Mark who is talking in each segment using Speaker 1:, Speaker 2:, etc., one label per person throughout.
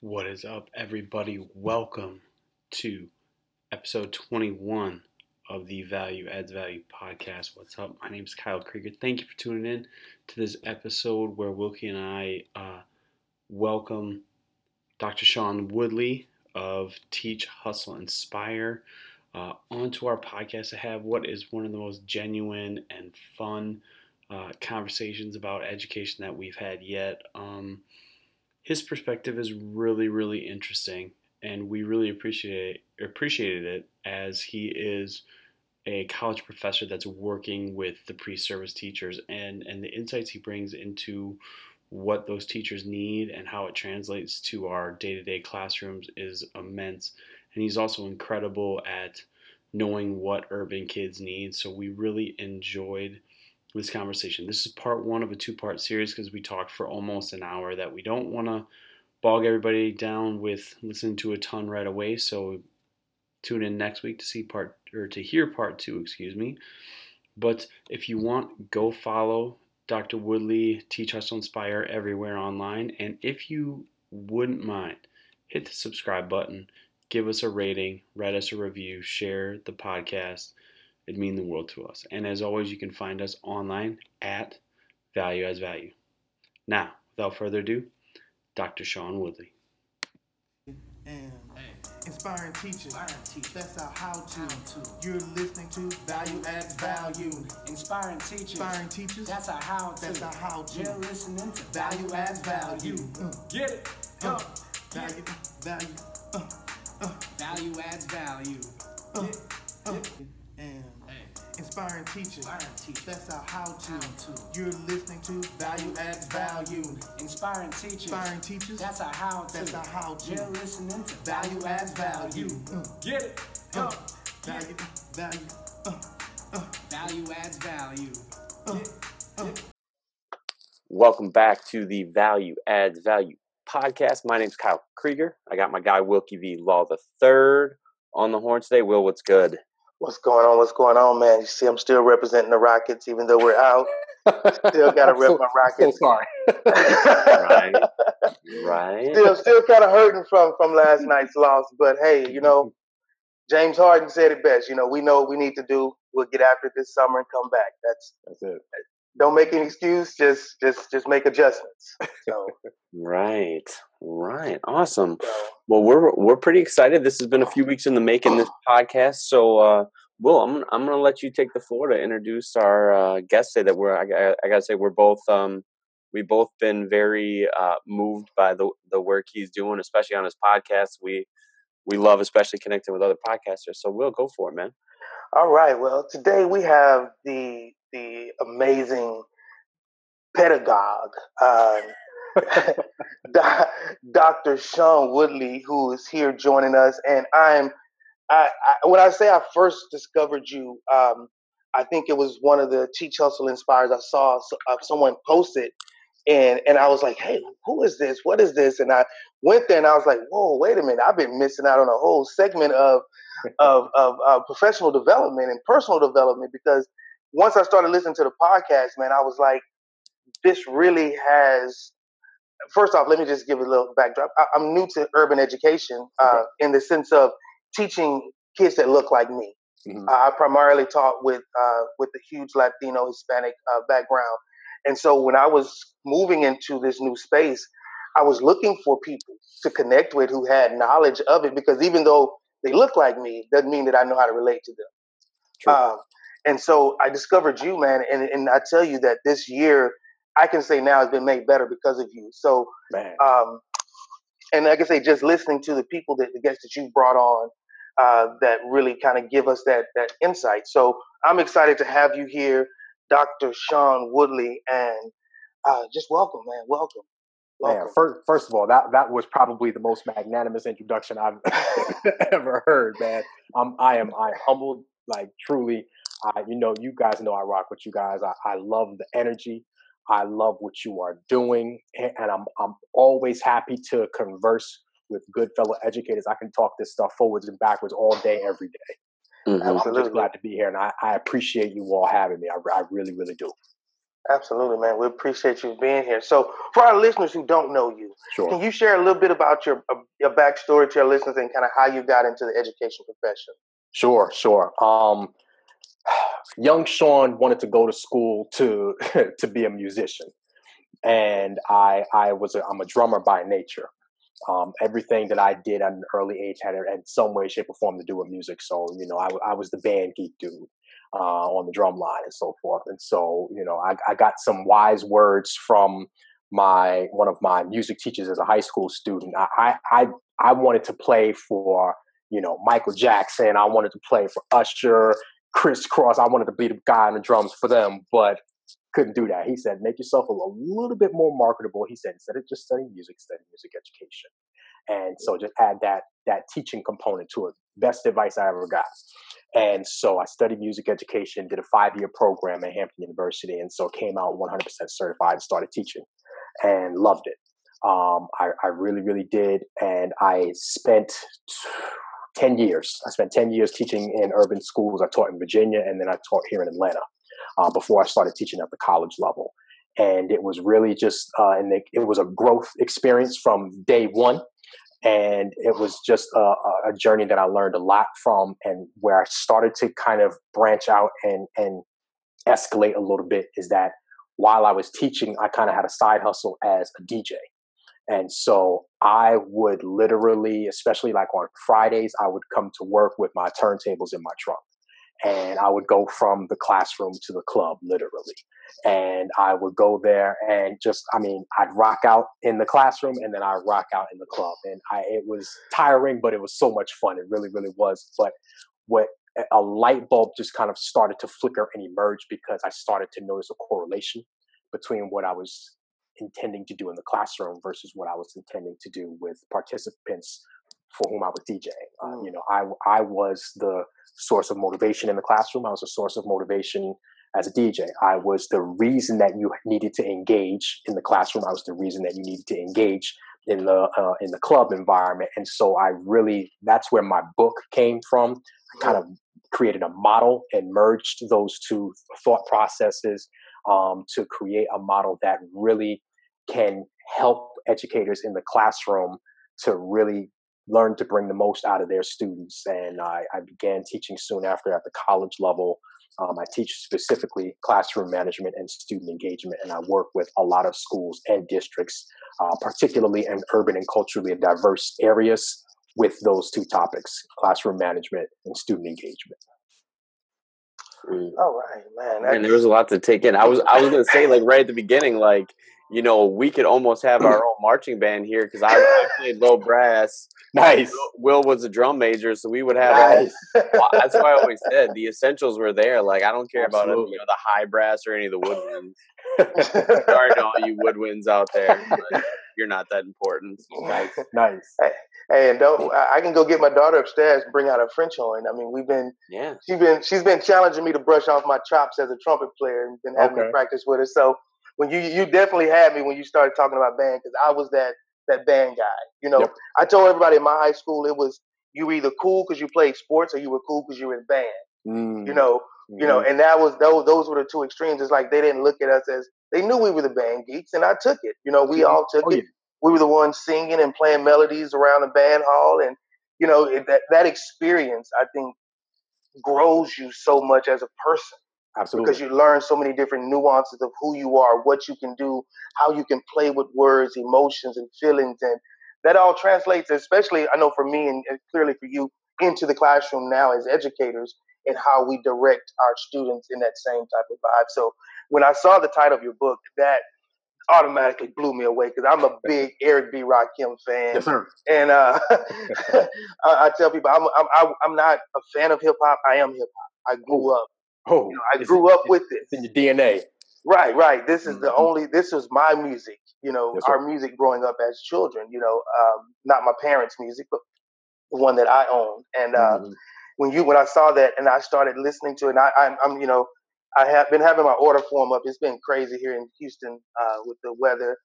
Speaker 1: What is up, everybody? Welcome to episode 21 of the Value Adds Value podcast. What's up? My name is Kyle Krieger. Thank you for tuning in to this episode where Wilkie and I uh, welcome Dr. Sean Woodley of Teach, Hustle, Inspire uh, onto our podcast to have what is one of the most genuine and fun uh, conversations about education that we've had yet. Um, his perspective is really, really interesting, and we really appreciate appreciated it as he is a college professor that's working with the pre-service teachers and and the insights he brings into what those teachers need and how it translates to our day-to-day classrooms is immense. And he's also incredible at knowing what urban kids need so we really enjoyed this conversation. This is part one of a two part series because we talked for almost an hour that we don't want to bog everybody down with listening to a ton right away. So tune in next week to see part or to hear part two, excuse me. But if you want, go follow Dr. Woodley, Teach Hustle Inspire everywhere online. And if you wouldn't mind, hit the subscribe button, give us a rating, write us a review, share the podcast It'd mean the world to us. And as always, you can find us online at Value Adds Value. Now, without further ado, Dr. Sean Woodley.
Speaker 2: And inspiring teachers. That's our how to. You're listening to Value Adds Value.
Speaker 3: Inspiring teachers.
Speaker 2: Inspiring teachers.
Speaker 3: That's our how to.
Speaker 2: That's our how to.
Speaker 3: You're listening to
Speaker 2: Value Adds Value. Uh,
Speaker 3: Get it.
Speaker 2: uh,
Speaker 3: Go.
Speaker 2: value, value. Uh, uh,
Speaker 3: Value adds value.
Speaker 2: uh,
Speaker 3: Get-
Speaker 2: uh. And
Speaker 3: Hey.
Speaker 2: Inspiring teachers.
Speaker 3: Inspiring teachers.
Speaker 2: That's our how to.
Speaker 3: How to.
Speaker 2: You're listening to Value Adds Value.
Speaker 3: Inspiring teachers.
Speaker 2: Inspiring teachers.
Speaker 3: That's our how to.
Speaker 2: That's our how to.
Speaker 3: You're listening to
Speaker 2: Value Adds Value. Uh,
Speaker 3: Get it. Go.
Speaker 2: uh, value, value. Uh, uh,
Speaker 3: Value adds value.
Speaker 2: uh, uh.
Speaker 1: Welcome back to the Value Adds Value podcast. My name's Kyle Krieger. I got my guy Wilkie V. Law the third on the horn today. Will, what's good?
Speaker 4: What's going on? What's going on, man? You see, I'm still representing the Rockets, even though we're out. Still gotta
Speaker 1: I'm
Speaker 4: rep
Speaker 1: so-
Speaker 4: my
Speaker 1: So
Speaker 4: Rockets.
Speaker 1: sorry. right. Right.
Speaker 4: still, still kind of hurting from from last night's loss. But hey, you know, James Harden said it best. You know, we know what we need to do. We'll get after it this summer and come back. That's
Speaker 1: That's it.
Speaker 4: don't make any excuse. Just just just make adjustments. So,
Speaker 1: Right. Right. Awesome.
Speaker 4: so
Speaker 1: Well, we're we're pretty excited. This has been a few weeks in the making. This podcast. So, uh, Will, I'm I'm gonna let you take the floor to introduce our uh, guest. today. that we're I, got- I gotta say we're both um, we've both been very uh, moved by the the work he's doing, especially on his podcast. We we love especially connecting with other podcasters. So, Will, go for it, man.
Speaker 4: all right. Well, today we have the the amazing pedagogue. Um, Dr. Sean Woodley, who is here joining us, and I'm. I, I, when I say I first discovered you, um, I think it was one of the Teach Hustle Inspires. I saw so- uh, someone post it, and and I was like, "Hey, who is this? What is this?" And I went there, and I was like, "Whoa, wait a minute! I've been missing out on a whole segment of of of uh, professional development and personal development because once I started listening to the podcast, man, I was like, this really has first off, let me just give a little backdrop. I, I'm new to urban education uh, in the sense of teaching kids that look like me.
Speaker 1: Mhm.
Speaker 4: Uh, I primarily taught with uh, with a huge Latino Hispanic uh, background, and so when I was moving into this new space, I was looking for people to connect with who had knowledge of it because even though they look like me, doesn't mean that I know how to relate to them. Um, and so I discovered you, man, and, and I tell you that this year I can say now has been made better because of you. So, um, and like I say, just listening to the people that the guests that you brought on, uh, that really kind of give us that that insight. So I'm excited to have you here, Dr. Sean Woodley, and uh, just welcome, man, welcome, welcome.
Speaker 5: Man, first, first of all, that that was probably the most magnanimous introduction I've ever heard, man. Um, I am I humbled, like truly. I, you know, you guys know I rock with you guys. I, I love the energy. I love what you are doing, and, and I'm I'm always happy to converse with good fellow educators. I can talk this stuff forwards and backwards all day, every day.
Speaker 1: Mhm.
Speaker 5: I'm
Speaker 4: Absolutely.
Speaker 5: just glad to be here, and I, I appreciate you all having me. I, I really, really do.
Speaker 4: Absolutely, man. We appreciate you being here. So, for our listeners who don't know you,
Speaker 5: Sure.
Speaker 4: can you share a little bit about your uh, your backstory to our listeners and kind of how you got into the education profession?
Speaker 5: Sure, sure. Um, young Sean wanted to go to school to to be a musician, and I I was a, I'm a drummer by nature. Um, everything that I did at an early age had in some way, shape, or form to do with music. So you know, I, I was the band geek dude uh, on the drum line and so forth. And so you know, I, I got some wise words from my one of my music teachers as a high school student. I I I, I wanted to play for you know Michael Jackson. I wanted to play for Usher, Kris Kross. I wanted to be the guy on the drums for them, but couldn't do that. He said, make yourself a, a little bit more marketable. He said, instead of just studying music, study music education. And so just add that that teaching component to it. Best advice I ever got. And so I studied music education, did a five year program at Hampton University, and so came out 100% certified and started teaching and loved it. Um, I, I really, really did. And I spent 10 years. I spent 10 years teaching in urban schools. I taught in Virginia and then I taught here in Atlanta uh, before I started teaching at the college level. And it was really just, uh, and it, it was a growth experience from day one. And it was just a, a journey that I learned a lot from, and where I started to kind of branch out and and escalate a little bit is that while I was teaching, I kind of had a side hustle as a DJ. And so I would literally, especially like on Fridays, I would come to work with my turntables in my trunk. And I would go from the classroom to the club, literally. And I would go there and just, I mean, I'd rock out in the classroom and then I'd rock out in the club. And I, it was tiring, but it was so much fun. It really, really was. But what a light bulb just kind of started to flicker and emerge because I started to notice a correlation between what I was intending to do in the classroom versus what I was intending to do with participants for whom I was DJing. Uh, you know, I I was the source of motivation in the classroom. I was a source of motivation as a DJ. I was the reason that you needed to engage in the classroom. I was the reason that you needed to engage in the uh, in the club environment. And so I really that's where my book came from. I kind of created a model and merged those two thought processes um, to create a model that really can help educators in the classroom to really learn to bring the most out of their students. And I, I began teaching soon after at the college level. Um, I teach specifically classroom management and student engagement, and I work with a lot of schools and districts, uh, particularly in urban and culturally diverse areas, with those two topics classroom management and student engagement.
Speaker 1: Mm.
Speaker 4: All right, man.
Speaker 1: And there was a lot to take in. I was I was gonna say like right at the beginning, like you know we could almost have our own marching band here because I, I, played low brass.
Speaker 5: Nice.
Speaker 1: Will, Will was a drum major, so we would have.
Speaker 5: Nice.
Speaker 1: All, that's why I always said the essentials were there. Like I don't care about you know, the high brass or any of the woodwinds. Sorry to all you woodwinds out there, but you're not that important.
Speaker 5: nice, nice.
Speaker 4: Hey, and don't I can go get my daughter upstairs and bring out a French horn. I mean, we've been
Speaker 1: Yeah.
Speaker 4: she's been she's been challenging me to brush off my chops as a trumpet player and been having
Speaker 5: Okay.
Speaker 4: to practice with her. So when you you definitely had me when you started talking about band because I was that that band guy. You know,
Speaker 5: Yep.
Speaker 4: I told everybody in my high school it was you were either cool because you played sports or you were cool because you were in band.
Speaker 5: Mm,
Speaker 4: You know, you know, and that was those those were the two extremes. It's like they didn't look at us as they knew we were the band geeks, and I took it. You know, we all took
Speaker 5: Oh,
Speaker 4: it. We were the ones singing and playing melodies around the band hall, and you know it, that that experience I think grows you so much as a person
Speaker 5: absolutely.
Speaker 4: because you learn so many different nuances of who you are, what you can do, how you can play with words, emotions, and feelings, and that all translates, especially I know for me and, and clearly for you, into the classroom now as educators and how we direct our students in that same type of vibe. So when I saw the title of your book, that automatically blew me away because I'm a big Eric B. Rock Rakim fan.
Speaker 5: yes, sir.
Speaker 4: And uh, I, I tell people I'm, I'm I'm not a fan of hip hop. I am hip hop. I grew up.
Speaker 5: Oh,
Speaker 4: You know, I grew up with this.
Speaker 5: in your DNA.
Speaker 4: Right, right. This is the
Speaker 5: Mhm.
Speaker 4: only. This was my music. You know,
Speaker 5: Yes,
Speaker 4: our music growing up as children. You know, um, not my parents' music, but the one that I owned. And uh,
Speaker 5: Mhm.
Speaker 4: when you when I saw that and I started listening to it, and I, I'm, I'm you know, I have been having my order form up. It's been crazy here in Houston uh, with the weather,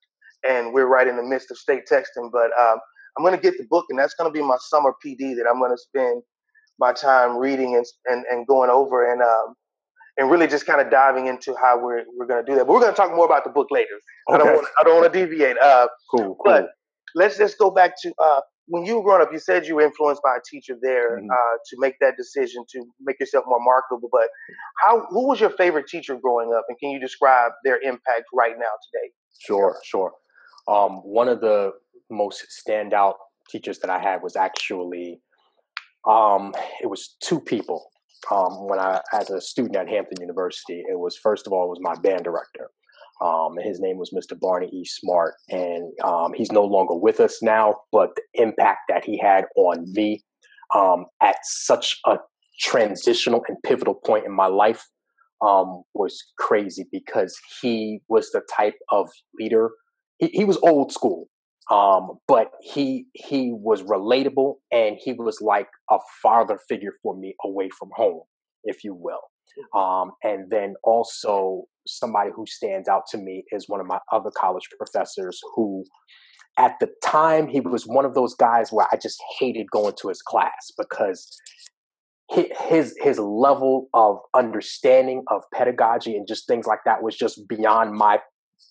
Speaker 4: and we're right in the midst of state texting. But um, I'm going to get the book, and that's going to be my summer PD that I'm going to spend my time reading and and, and going over. And um, and really just kind of diving into how we're we're going to do that. But we're going to talk more about the book later. I don't
Speaker 5: Okay.
Speaker 4: want I don't want to deviate. Uh,
Speaker 5: Cool, cool.
Speaker 4: but let's just go back to uh, when you were growing up. You said you were influenced by a teacher there
Speaker 5: Mhm.
Speaker 4: uh, to make that decision to make yourself more marketable. But how who was your favorite teacher growing up, and can you describe their impact right now today?
Speaker 5: Sure, sure. Um, one of the most standout teachers that I had was actually, um, it was two people. Um, when I, as a student at Hampton University, it was first of all it was my band director. Um, and his name was Mr. Barney E. Smart, and um, he's no longer with us now. But the impact that he had on me um, at such a transitional and pivotal point in my life um, was crazy because he was the type of leader. He, he was old school, um, but he he was relatable and he was like a father figure for me away from home, if you will. Um, and then also somebody who stands out to me is one of my other college professors who at the time he was one of those guys where I just hated going to his class because his his level of understanding of pedagogy and just things like that was just beyond my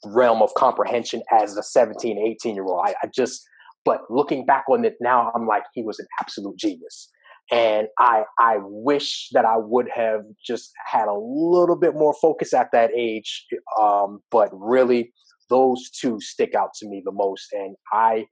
Speaker 5: realm of comprehension as a 17 18 year old. I, I just but looking back on it now i'm like he was an absolute genius and i i wish that i would have just had a little bit more focus at that age um but really those two stick out to me the most. And i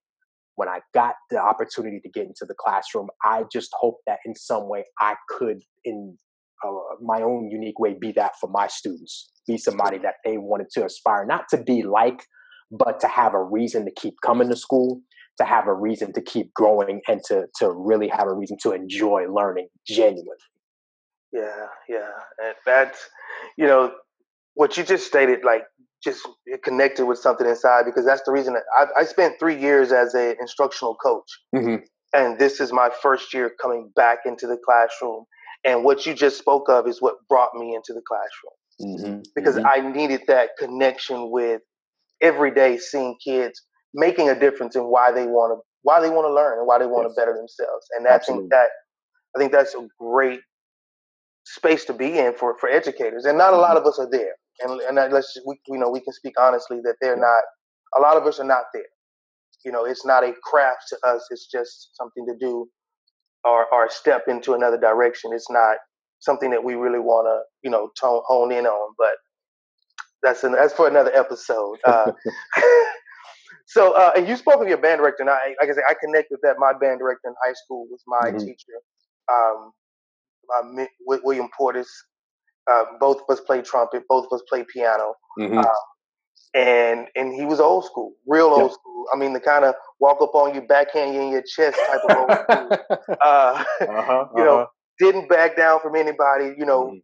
Speaker 5: when I got the opportunity to get into the classroom, I just hope that in some way I could, in uh, my own unique way, be that for my students, be somebody that they wanted to aspire not to be like, but to have a reason to keep coming to school, to have a reason to keep growing, and to to really have a reason to enjoy learning genuinely.
Speaker 4: Yeah, yeah, and that's you know what you just stated, like just it connected with something inside because that's the reason I, I spent three years as an instructional coach,
Speaker 5: Mhm.
Speaker 4: and this is my first year coming back into the classroom. And what you just spoke of is what brought me into the classroom because
Speaker 5: Mhm.
Speaker 4: I needed that connection with every day seeing kids making a difference in why they want to why they want to learn and why they want
Speaker 5: Yes.
Speaker 4: to better themselves. And I
Speaker 5: Absolutely.
Speaker 4: think that I think that's a great space to be in for for educators. And not a lot of us are there. And and let's we you know we can speak honestly that they're not. A lot of us are not there. You know, it's not a craft to us. It's just something to do, or or step into another direction. It's not something that we really want to you know tone, hone in on. But that's an, that's for another episode. Uh, so, uh, and you spoke of your band director, and I, like I said, I connect with that. My band director in high school was my
Speaker 5: Mhm.
Speaker 4: teacher, um, uh, William Portis. Uh, both of us played trumpet. Both of us played piano,
Speaker 5: Mhm.
Speaker 4: and and he was old school, real old school. I mean, the kind of walk up on you, backhand you in your chest type of old school. Uh,
Speaker 5: uh-huh,
Speaker 4: you know,
Speaker 5: uh-huh.
Speaker 4: didn't back down from anybody. You know,
Speaker 5: Mhm.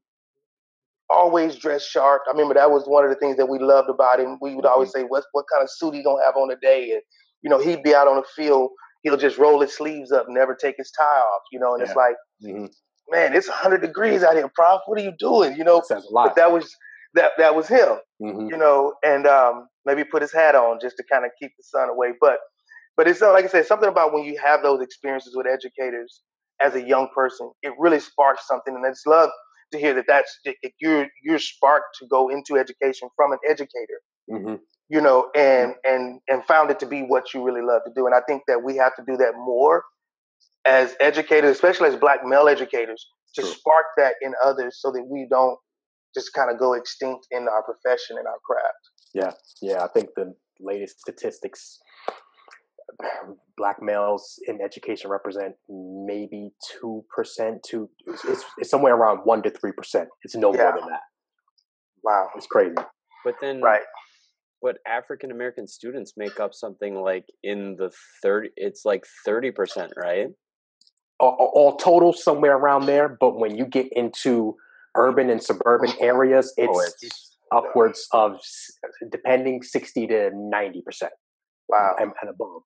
Speaker 4: Always dressed sharp. I remember that was one of the things that we loved about him. We would always say, "What what kind of suit he gonna have on today?" And you know, he'd be out on the field. He'll just roll his sleeves up, never take his tie off. You know, and it's
Speaker 5: Yeah.
Speaker 4: like,
Speaker 5: Mhm.
Speaker 4: man, it's 100 degrees out here, prof. What are you doing? You know,
Speaker 5: a lot.
Speaker 4: but that was that that was him.
Speaker 5: Mhm.
Speaker 4: You know, and um, maybe put his hat on just to kind of keep the sun away. But but it's uh, like I said, something about when you have those experiences with educators as a young person, it really sparks something, and I just love to hear that that's that you're you're sparked to go into education from an educator
Speaker 5: Mhm.
Speaker 4: you know and and and found it to be what you really love to do and i think that we have to do that more as educators especially as black male educators to
Speaker 5: True.
Speaker 4: spark that in others so that we don't just kind of go extinct in our profession and our craft
Speaker 5: Yeah, yeah. I think the latest statistics, black males in education represent maybe two percent. To it's, it's, it's somewhere around one to three percent. It's no
Speaker 4: Yeah.
Speaker 5: more than that.
Speaker 4: wow
Speaker 5: It's crazy.
Speaker 6: But then,
Speaker 4: right
Speaker 6: but African American students make up something like in the thirty. It's like thirty percent, right?
Speaker 5: All, all- all total, somewhere around there. But when you get into urban and suburban oh. areas, it's,
Speaker 6: Oh, it's
Speaker 5: upwards of depending sixty to ninety percent.
Speaker 4: wow
Speaker 5: and, and above.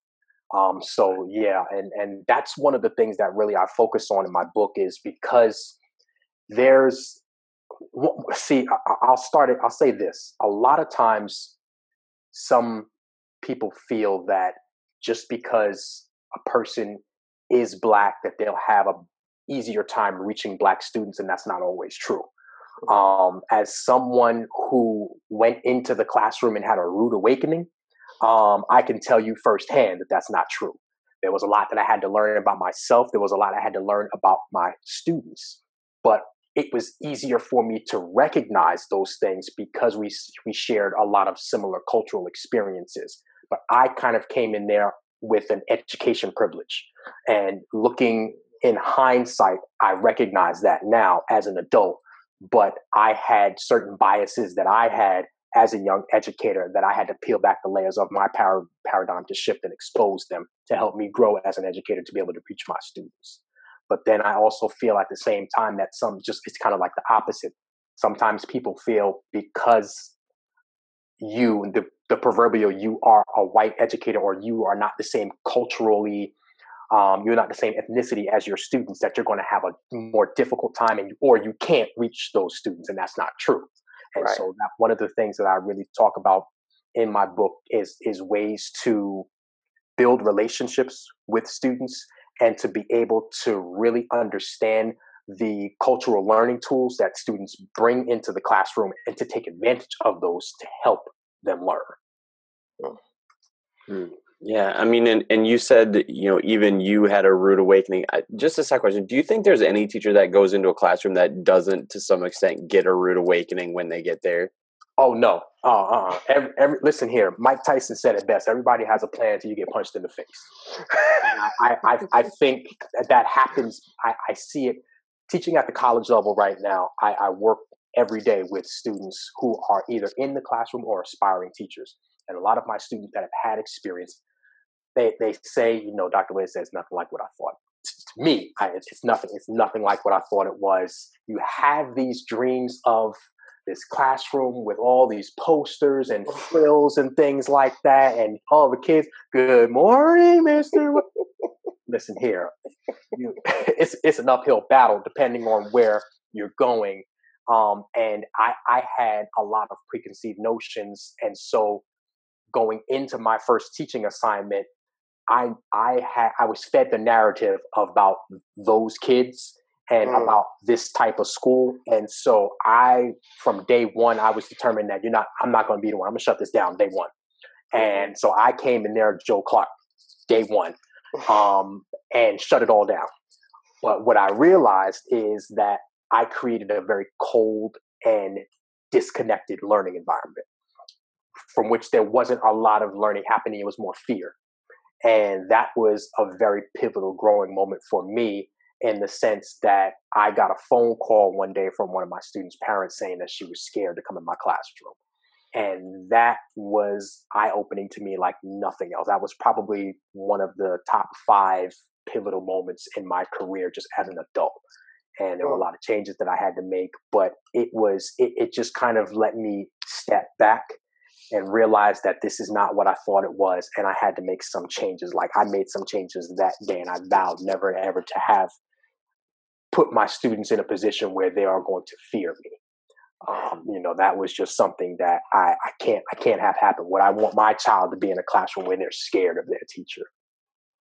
Speaker 5: Um, so yeah, and and that's one of the things that really I focus on in my book is because there's see I'll start it. I'll say this: a lot of times, some people feel that just because a person is black, that they'll have a easier time reaching black students, and that's not always true. Um, as someone who went into the classroom and had a rude awakening, um, I can tell you firsthand that that's not true. There was a lot that I had to learn about myself. There was a lot I had to learn about my students. But it was easier for me to recognize those things because we we shared a lot of similar cultural experiences. But I kind of came in there with an education privilege, and looking in hindsight, I recognize that now as an adult. But I had certain biases that I had as a young educator that I had to peel back the layers of my par- paradigm to shift and expose them to help me grow as an educator to be able to reach my students. But then I also feel at the same time that some just it's kind of like the opposite. Sometimes people feel because you the the proverbial you are a white educator or you are not the same culturally um, you're not the same ethnicity as your students that you're going to have a more difficult time and or you can't reach those students and that's not true and
Speaker 4: Right.
Speaker 5: so that one of the things that i really talk about in my book is is ways to build relationships with students and to be able to really understand the cultural learning tools that students bring into the classroom and to take advantage of those to help them learn hmm. Hmm.
Speaker 6: Yeah, I mean, and, and you said that, you know even you had a rude awakening. I, just a side question: Do you think there's any teacher that goes into a classroom that doesn't, to some extent, get a rude awakening when they get there?
Speaker 5: Oh no! Uh, uh, every, every, listen here. Mike Tyson said it best. Everybody has a plan until you get punched in the face. I, I, I think that, that happens. I, I see it teaching at the college level right now. I, I work every day with students who are either in the classroom or aspiring teachers, and a lot of my students that have had experience, they they say, you know, Dr. Wade says nothing like what I thought. To me, I, it's it's nothing. It's nothing like what I thought it was. You have these dreams of this classroom with all these posters and frills and things like that, and all the kids. Good morning, Mister. Listen here, you, it's it's an uphill battle depending on where you're going. Um, and I I had a lot of preconceived notions, and so going into my first teaching assignment, I I had I was fed the narrative about those kids and
Speaker 4: Mm.
Speaker 5: about this type of school. And so I, from day one, I was determined that you're not, I'm not going to be the one. I'm going to shut this down day one. And so I came in there, Joe Clark, day one, um, and shut it all down. But what I realized is that I created a very cold and disconnected learning environment from which there wasn't a lot of learning happening. It was more fear. And that was a very pivotal growing moment for me in the sense that I got a phone call one day from one of my students' parents saying that she was scared to come in my classroom. And that was eye opening to me like nothing else. That was probably one of the top five pivotal moments in my career just as an adult. And there were a lot of changes that I had to make, but it was, it, it just kind of let me step back and realized that this is not what I thought it was. And I had to make some changes. Like I made some changes that day and I vowed never ever to have put my students in a position where they are going to fear me. Um, you know, that was just something that I, I can't I can't have happen. What I want my child to be in a classroom where they're scared of their teacher.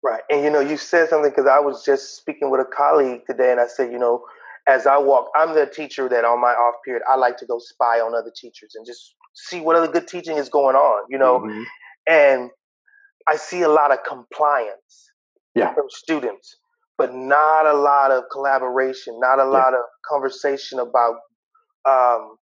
Speaker 4: Right. And you know, you said something because I was just speaking with a colleague today and I said, you know, as I walk, I'm the teacher that on my off period, I like to go spy on other teachers and just see what other good teaching is going on, you know.
Speaker 5: Mhm.
Speaker 4: And I see a lot of compliance
Speaker 5: Yeah.
Speaker 4: from students, but not a lot of collaboration, not a
Speaker 5: Yeah.
Speaker 4: lot of conversation about. Um,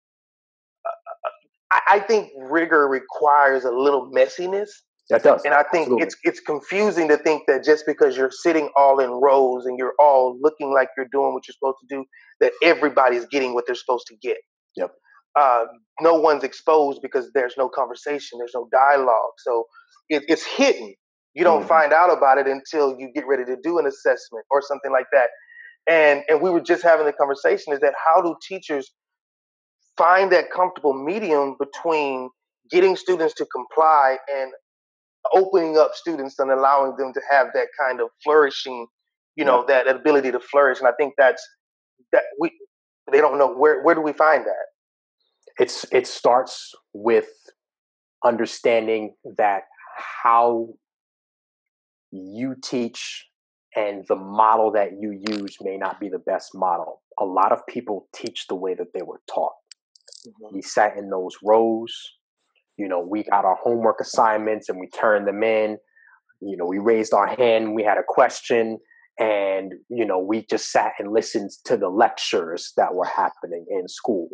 Speaker 4: I, I think rigor requires a little messiness.
Speaker 5: That does.
Speaker 4: And I think
Speaker 5: Absolutely.
Speaker 4: it's it's confusing to think that just because you're sitting all in rows and you're all looking like you're doing what you're supposed to do, that everybody's getting what they're supposed to get.
Speaker 5: Yep.
Speaker 4: Uh, no one's exposed because there's no conversation, there's no dialogue. So it, it's hidden. You don't
Speaker 5: Mhm.
Speaker 4: find out about it until you get ready to do an assessment or something like that. And and we were just having the conversation: is that how do teachers find that comfortable medium between getting students to comply and opening up students and allowing them to have that kind of flourishing, you know, that ability to flourish. And I think that's that we they don't know where where do we find that?
Speaker 5: it's it starts with understanding that how you teach and the model that you use may not be the best model. A lot of people teach the way that they were taught.
Speaker 4: Mhm.
Speaker 5: We sat in those rows, you know, we got our homework assignments and we turned them in. You know, we raised our hand, we had a question, and you know, we just sat and listened to the lectures that were happening in school.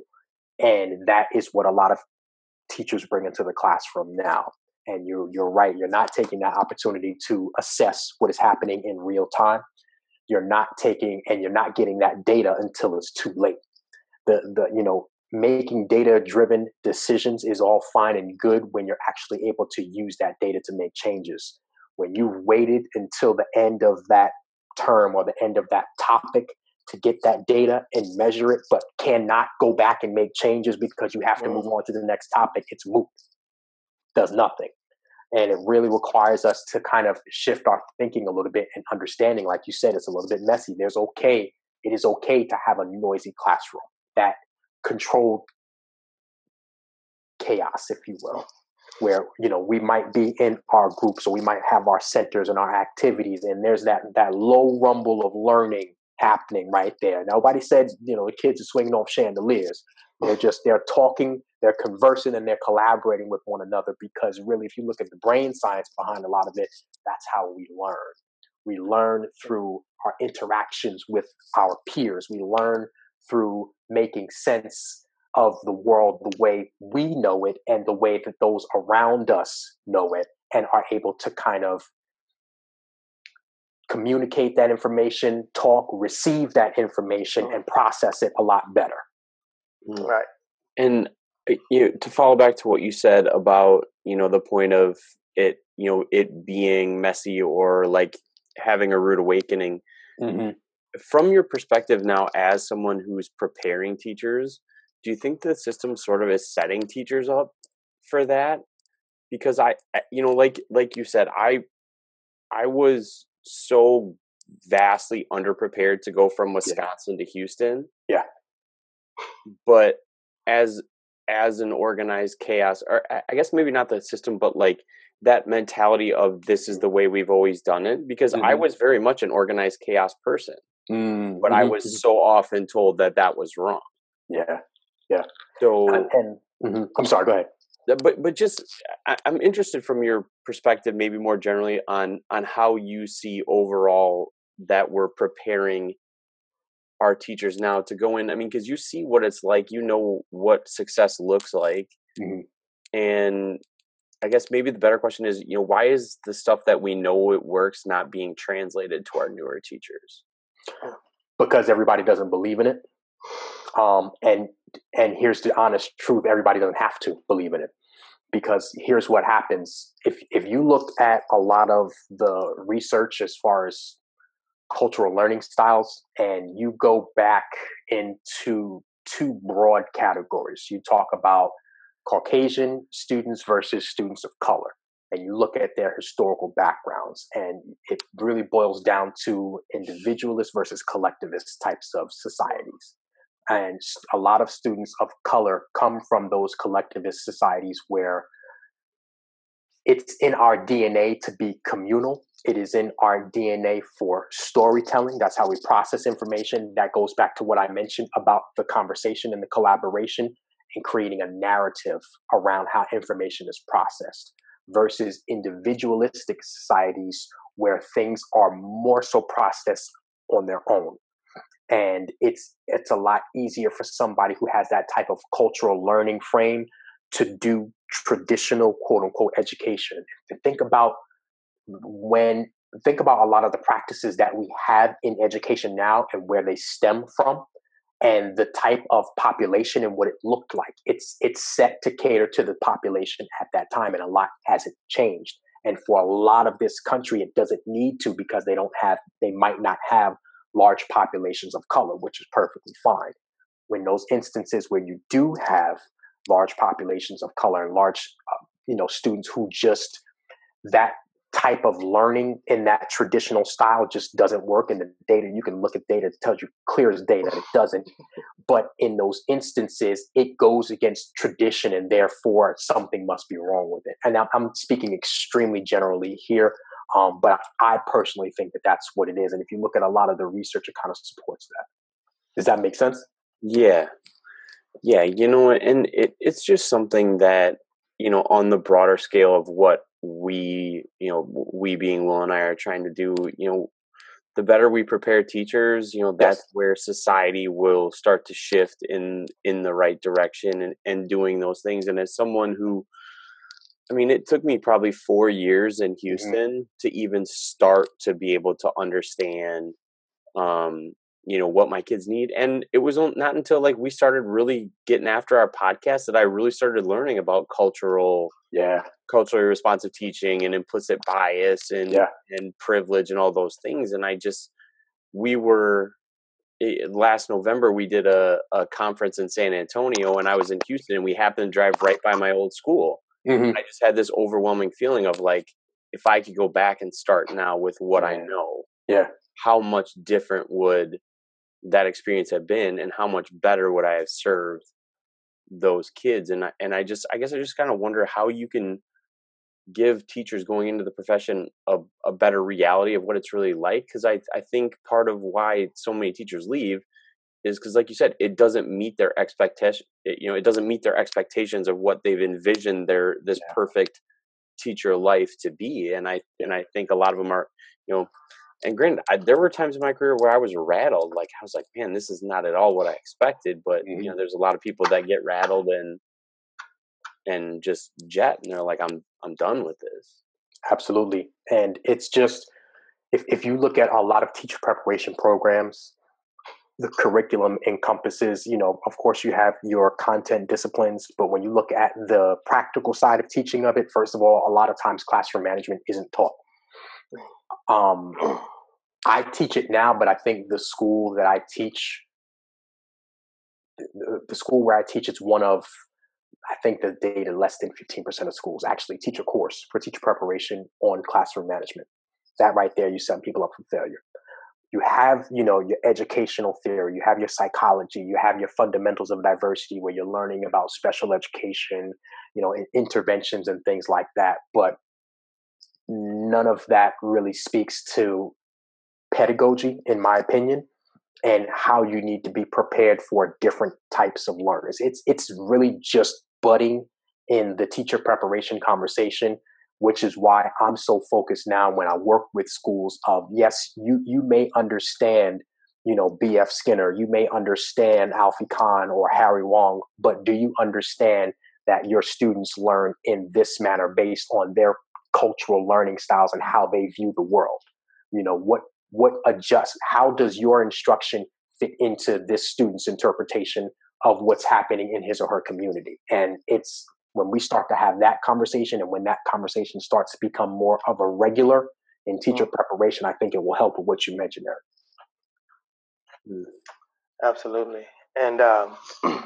Speaker 5: And that is what a lot of teachers bring into the classroom now. And you're you're right, you're not taking that opportunity to assess what is happening in real time. You're not taking and you're not getting that data until it's too late. The the you know, making data driven decisions is all fine and good when you're actually able to use that data to make changes. When you waited until the end of that term or the end of that topic to get that data and measure it, but cannot go back and make changes because you have to move mm-hmm. on to the next topic, it's moot. Does nothing. And it really requires us to kind of shift our thinking a little bit and understanding, like you said, it's a little bit messy. There's okay, it is okay to have a noisy classroom that controlled chaos, if you will, where you know we might be in our groups or we might have our centers and our activities, and there's that that low rumble of learning happening right there. Nobody said you know the kids are swinging off chandeliers. They're just they're talking, they're conversing, and they're collaborating with one another. Because really, if you look at the brain science behind a lot of it, that's how we learn. We learn through our interactions with our peers. We learn through making sense of the world the way we know it and the way that those around us know it and are able to kind of communicate that information, talk, receive that information, mm. and process it a lot better. Mm.
Speaker 4: Right.
Speaker 6: And uh, you know, to follow back to what you said about you know the point of it, you know, it being messy or like having a rude awakening. Mm-hmm. From your perspective now, as someone who's preparing teachers, do you think the system sort of is setting teachers up for that? Because I, I- you know, like like you said, I I was so vastly underprepared to go from Wisconsin to Houston.
Speaker 5: Yeah.
Speaker 6: But as as an organized chaos, or I I guess maybe not the system, but like that mentality of this is the way we've always done it. Because I
Speaker 5: Mhm.
Speaker 6: was very much an organized chaos person,
Speaker 5: Mm,
Speaker 6: but I
Speaker 5: mhm,
Speaker 6: was so often told that that was wrong.
Speaker 5: yeah. Yeah.
Speaker 6: So
Speaker 5: And, and mhm. I'm sorry. Go ahead.
Speaker 6: But but just I, i'm interested from your perspective maybe more generally on on how you see overall that we're preparing our teachers now to go in i mean because you see what it's like you know what success looks like
Speaker 5: Mhm.
Speaker 6: and i guess maybe the better question is you know why is the stuff that we know it works not being translated to our newer teachers
Speaker 5: because everybody doesn't believe in it. Um, and and here's the honest truth: everybody doesn't have to believe in it, because here's what happens if if you look at a lot of the research as far as cultural learning styles, and you go back into two broad categories. You talk about Caucasian students versus students of color and you look at their historical backgrounds and it really boils down to individualist versus collectivist types of societies and a lot of students of color come from those collectivist societies where it's in our DNA to be communal. It is in our DNA for storytelling. That's how we process information. That goes back to what I mentioned about the conversation and the collaboration and creating a narrative around how information is processed versus individualistic societies where things are more so processed on their own. And it's it's a lot easier for somebody who has that type of cultural learning frame to do traditional quote unquote education. And think about when think about a lot of the practices that we have in education now and where they stem from and the type of population and what it looked like. It's it's set to cater to the population at that time and a lot hasn't changed. And for a lot of this country it doesn't need to because they don't have they might not have large populations of color which is perfectly fine. When those instances where you do have large populations of color and large uh, you know students who just that type of learning in that traditional style just doesn't work in the data you can look at data it tells you clear as day that it doesn't but in those instances it goes against tradition and therefore something must be wrong with it and I'm- i'm speaking extremely generally here Um, but I personally think that that's what it is. And if you look at a lot of the research, it kind of supports that. Does that make sense?
Speaker 6: Yeah. Yeah, you know, and it, it's just something that, you know, on the broader scale of what we, you know, we being Will and I are trying to do, you know, the better we prepare teachers, you know, that's
Speaker 5: Yes.
Speaker 6: where society will start to shift in in the right direction and, and doing those things. And as someone who I mean, it took me probably four years in Houston to even start to be able to understand, um, you know, what my kids need. And it was not until like we started really getting after our podcast that I really started learning about cultural,
Speaker 5: Yeah.
Speaker 6: culturally responsive teaching and implicit bias and
Speaker 5: Yeah.
Speaker 6: and privilege and all those things. And I just, we were eh, last November we did a, a conference in San Antonio and I was in Houston and we happened to drive right by my old school.
Speaker 5: hmm
Speaker 6: I just had this overwhelming feeling of like, if I could go back and start now with what I know,
Speaker 5: Yeah.
Speaker 6: how much different would that experience have been, and how much better would I have served those kids? And I, and I just, I guess, I just kind of wonder how you can give teachers going into the profession a, a better reality of what it's really like. Because I, I think part of why so many teachers leave is because, like you said, it doesn't meet their expectation. It, you know, it doesn't meet their expectations of what they've envisioned their this
Speaker 5: Yeah.
Speaker 6: perfect teacher life to be. And I and I think a lot of them are, you know, and granted, I, there were times in my career where I was rattled. Like I was like, man, this is not at all what I expected. But
Speaker 5: Mhm.
Speaker 6: you know, there's a lot of people that get rattled and and just jet, and they're like, I'm I'm done with this.
Speaker 5: Absolutely. And it's just, if, if you look at a lot of teacher preparation programs, the curriculum encompasses, you know, of course, you have your content disciplines, but when you look at the practical side of teaching of it, first of all, a lot of times classroom management isn't taught. Um, I teach it now, but I think the school that I teach, the, the school where I teach, it's one of I think the data less than 15% of schools actually teach a course for teacher preparation on classroom management. That right there, you set people up for failure. You have, you know, your educational theory, you have your psychology, you have your fundamentals of diversity where you're learning about special education, you know, interventions and things like that. But none of that really speaks to pedagogy, in my opinion and how you need to be prepared for different types of learners. It's it's really just budding in the teacher preparation conversation, which is why I'm so focused now when I work with schools of yes, you you may understand, you know, BF Skinner, you may understand Alfie Kohn or Harry Wong, but do you understand that your students learn in this manner based on their cultural learning styles and how they view the world? You know, what what adjusts how does your instruction fit into this student's interpretation of what's happening in his or her community and it's when we start to have that conversation and when that conversation starts to become more of a regular in teacher preparation i think it will help with what you mentioned there
Speaker 4: Absolutely. And um,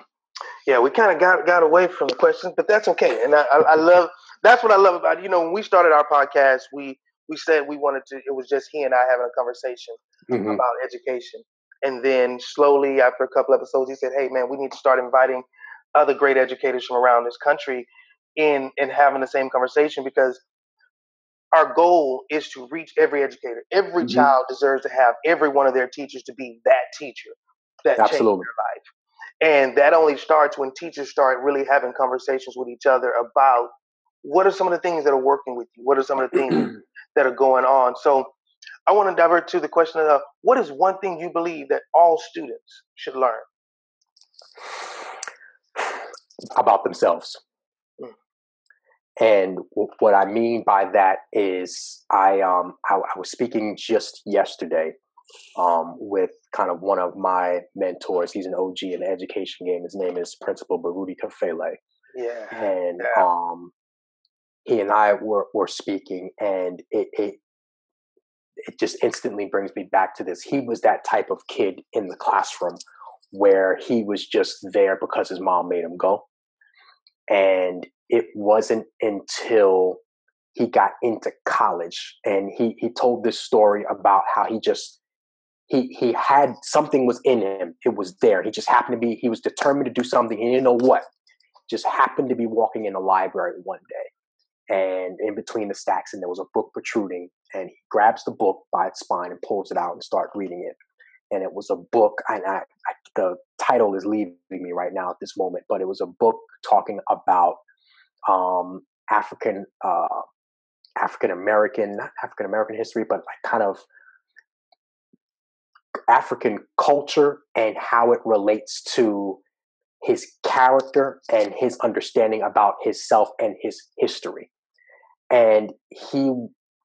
Speaker 4: yeah, we kind of got got away from the questions, but that's okay. And I, I, I love that's what I love about it. You know, when we started our podcast, we we said we wanted to. It was just he and I having a conversation
Speaker 5: Mhm.
Speaker 4: about education. And then slowly, after a couple episodes, he said, "Hey, man, we need to start inviting other great educators from around this country in and having the same conversation because our goal is to reach every educator. Every
Speaker 5: Mhm.
Speaker 4: child deserves to have every one of their teachers to be that teacher that changed their life. And that only starts when teachers start really having conversations with each other about what are some of the things that are working with you? What are some of the things that are going on? So I want to divert to the question of what is one thing you believe that all students should learn?
Speaker 5: about themselves.
Speaker 4: Mm.
Speaker 5: And w- what I mean by that is, I um I, I was speaking just yesterday um, with kind of one of my mentors. He's an OG in the education game. His name is Principal Baruti Kafele.
Speaker 4: Yeah.
Speaker 5: and
Speaker 4: Yeah.
Speaker 5: um, he and I were were speaking, and it, it it just instantly brings me back to this. He was that type of kid in the classroom where he was just there because his mom made him go, and it wasn't until he got into college and he he told this story about how he just he he had something was in him. It was there. He just happened to be he was determined to do something. He didn't know what. Just happened to be walking in the library one day and in between the stacks and there was a book protruding and he grabs the book by its spine and pulls it out and starts reading it. And it was a book, and I, I, the title is leaving me right now at this moment, but it was a book talking about um, African uh, African American not African American history, but like kind of African culture and how it relates to his character and his understanding about himself and his history. And he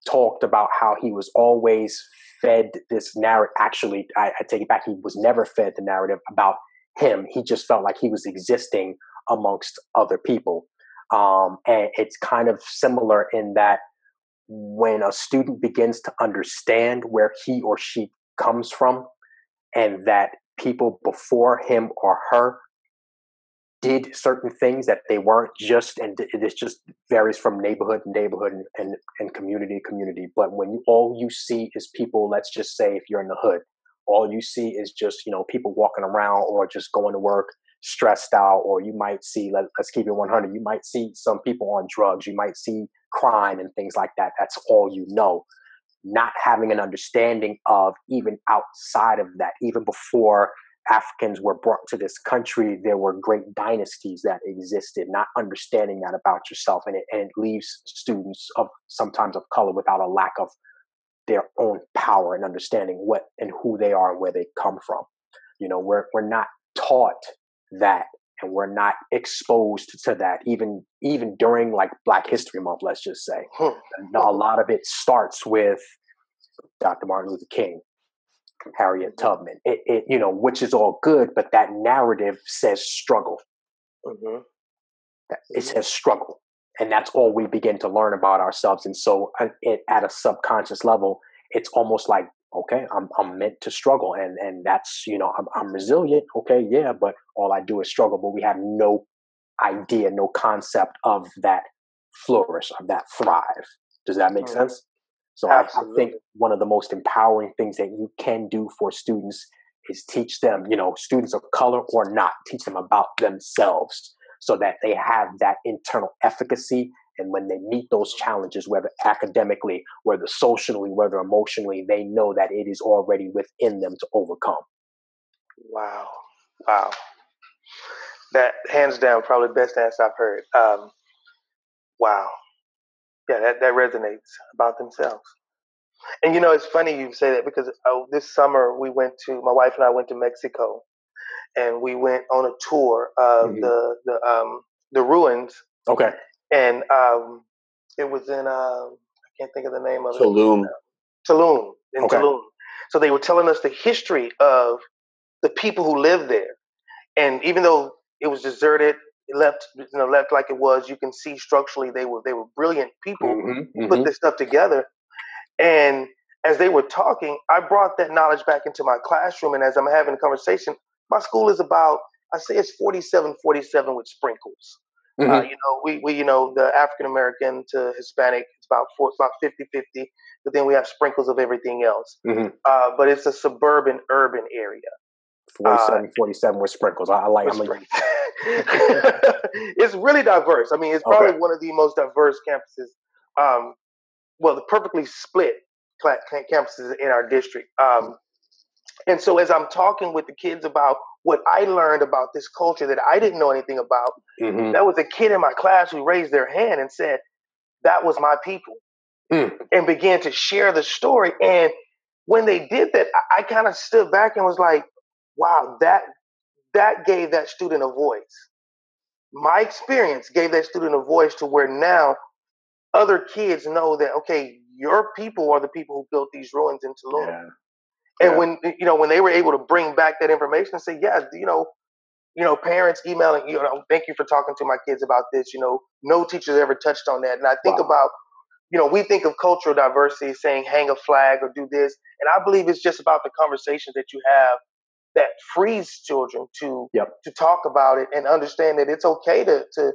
Speaker 5: talked about how he was always fed this narrative. Actually, I, I take it back. He was never fed the narrative about him. He just felt like he was existing amongst other people. Um, and it's kind of similar in that when a student begins to understand where he or she comes from and that people before him or her did certain things that they weren't just and it just varies from neighborhood to neighborhood and, and, and community to community. But when you, all you see is people let's just say if you're in the hood all you see is just you know people walking around or just going to work stressed out or you might see let, us keep it 100 you might see some people on drugs you might see crime and things like that. That's all you know. Not having an understanding of even outside of that even before africans were brought to this country there were great dynasties that existed not understanding that about yourself and it, and it leaves students of sometimes of color without a lack of their own power and understanding what and who they are and where they come from. You know we're, we're not taught that and we're not exposed to that even even during like black history month let's just say. A lot of it starts with dr martin luther king harriet tubman. It, it you know which is all good but that narrative says struggle.
Speaker 4: Mhm.
Speaker 5: it says struggle and that's all we begin to learn about ourselves and so uh, it, at a subconscious level it's almost like okay i'm i'm meant to struggle and and that's you know i'm, I'm resilient okay yeah but all i do is struggle but we have no idea no concept of that flourish of that thrive. Does that make
Speaker 4: Mm.
Speaker 5: sense so I, I think one of the most empowering things that you can do for students is teach them you know students of color or not teach them about themselves so that they have that internal efficacy and when they meet those challenges whether academically whether socially whether emotionally they know that it is already within them to overcome
Speaker 4: Wow. Wow. That hands down probably best answer I've heard. Um, wow. Yeah, that, that resonates about themselves. And you know, it's funny you say that because uh, this summer we went to my wife and I went to Mexico, and we went on a tour of
Speaker 5: Mhm.
Speaker 4: the the um, the ruins,
Speaker 5: okay
Speaker 4: and um, it was in uh, I can't think of the name of it.
Speaker 6: Tulum.
Speaker 4: Tulum in
Speaker 5: Okay.
Speaker 4: Tulum. So they were telling us the history of the people who lived there, and even though it was deserted, left you know left like it was, you can see structurally they were they were brilliant people
Speaker 5: Mhm,
Speaker 4: who put this stuff together. And as they were talking, I brought that knowledge back into my classroom, and as I'm having a conversation, my school is about I say it's 47 47 with sprinkles. Uh,
Speaker 5: Mhm.
Speaker 4: you know, we, we, you know, the African American to Hispanic, it's about four, it's about 50 50, but then we have sprinkles of everything else.
Speaker 5: Mhm.
Speaker 4: Uh, but it's a suburban urban area.
Speaker 5: 47 47 with sprinkles i, I like
Speaker 4: sprinkles. it's really diverse. I mean, it's probably
Speaker 5: Okay.
Speaker 4: one of the most diverse campuses, um, well, the perfectly split campuses in our district. Um, and so as I'm talking with the kids about what I learned about this culture that I didn't know anything about,
Speaker 5: Mhm.
Speaker 4: There was a kid in my class who raised their hand and said, That was my people,
Speaker 5: Hmm.
Speaker 4: and began to share the story. And when they did that, I, I kind of stood back and was like, Wow, that that gave that student a voice. My experience gave that student a voice to where now other kids know that okay, your people are the people who built these ruins in Tulum.
Speaker 5: yeah
Speaker 4: And
Speaker 5: Yeah.
Speaker 4: when you know when they were able to bring back that information and say, yeah, you know, you know, parents emailing, you know, thank you for talking to my kids about this. You know, no teachers ever touched on that. And I think
Speaker 5: Wow.
Speaker 4: about, you know, we think of cultural diversity saying hang a flag or do this, and I believe it's just about the conversations that you have that frees children to
Speaker 5: Yep.
Speaker 4: to talk about it and understand that it's okay to to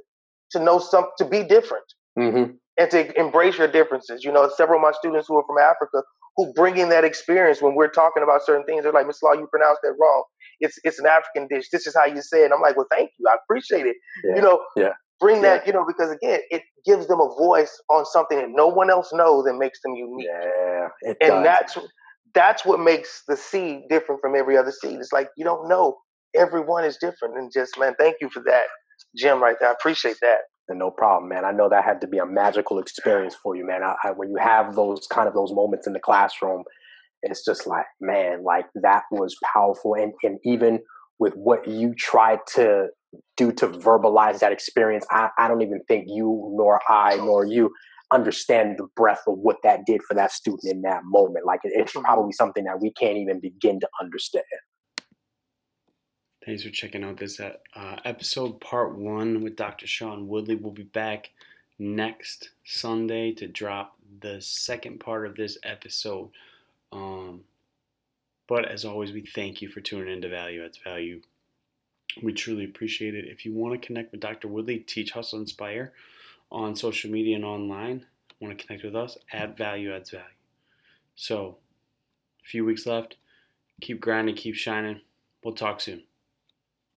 Speaker 4: to know some to be different
Speaker 5: Mhm.
Speaker 4: and to embrace your differences. You know, several of my students who are from Africa who bring in that experience when we're talking about certain things. They're like, Miss Law, you pronounced that wrong. It's it's an African dish. This is how you say it. And I'm like, well, thank you. I appreciate it.
Speaker 5: Yeah.
Speaker 4: You know,
Speaker 5: Yeah.
Speaker 4: Bring that, you know, because again, it gives them a voice on something that no one else knows and makes them unique.
Speaker 5: Yeah, it
Speaker 4: and
Speaker 5: does.
Speaker 4: that's that's what makes the seed different from every other seed. It's like you don't know. Everyone is different, and just man, thank you for that, Jim. Right there, I appreciate that.
Speaker 5: And no problem, man. I know that had to be a magical experience for you, man. I, I, when you have those kind of those moments in the classroom, it's just like, man, like that was powerful. And and even with what you tried to do to verbalize that experience, I, I don't even think you nor I nor you understand the breadth of what that did for that student in that moment. Like it's probably something that we can't even begin to understand.
Speaker 1: Thanks for checking out this uh, episode, part one, with Dr. Shaun Woodly. We'll be back next Sunday to drop the second part of this episode. Um, but as always, we thank you for tuning into Value Adds Value. We truly appreciate it. If you want to connect with Dr. Woodly, Teach, Hustle, Inspire on social media and online, want to connect with us, at Value Adds Value. So, a few weeks left. Keep grinding, keep shining. We'll talk soon.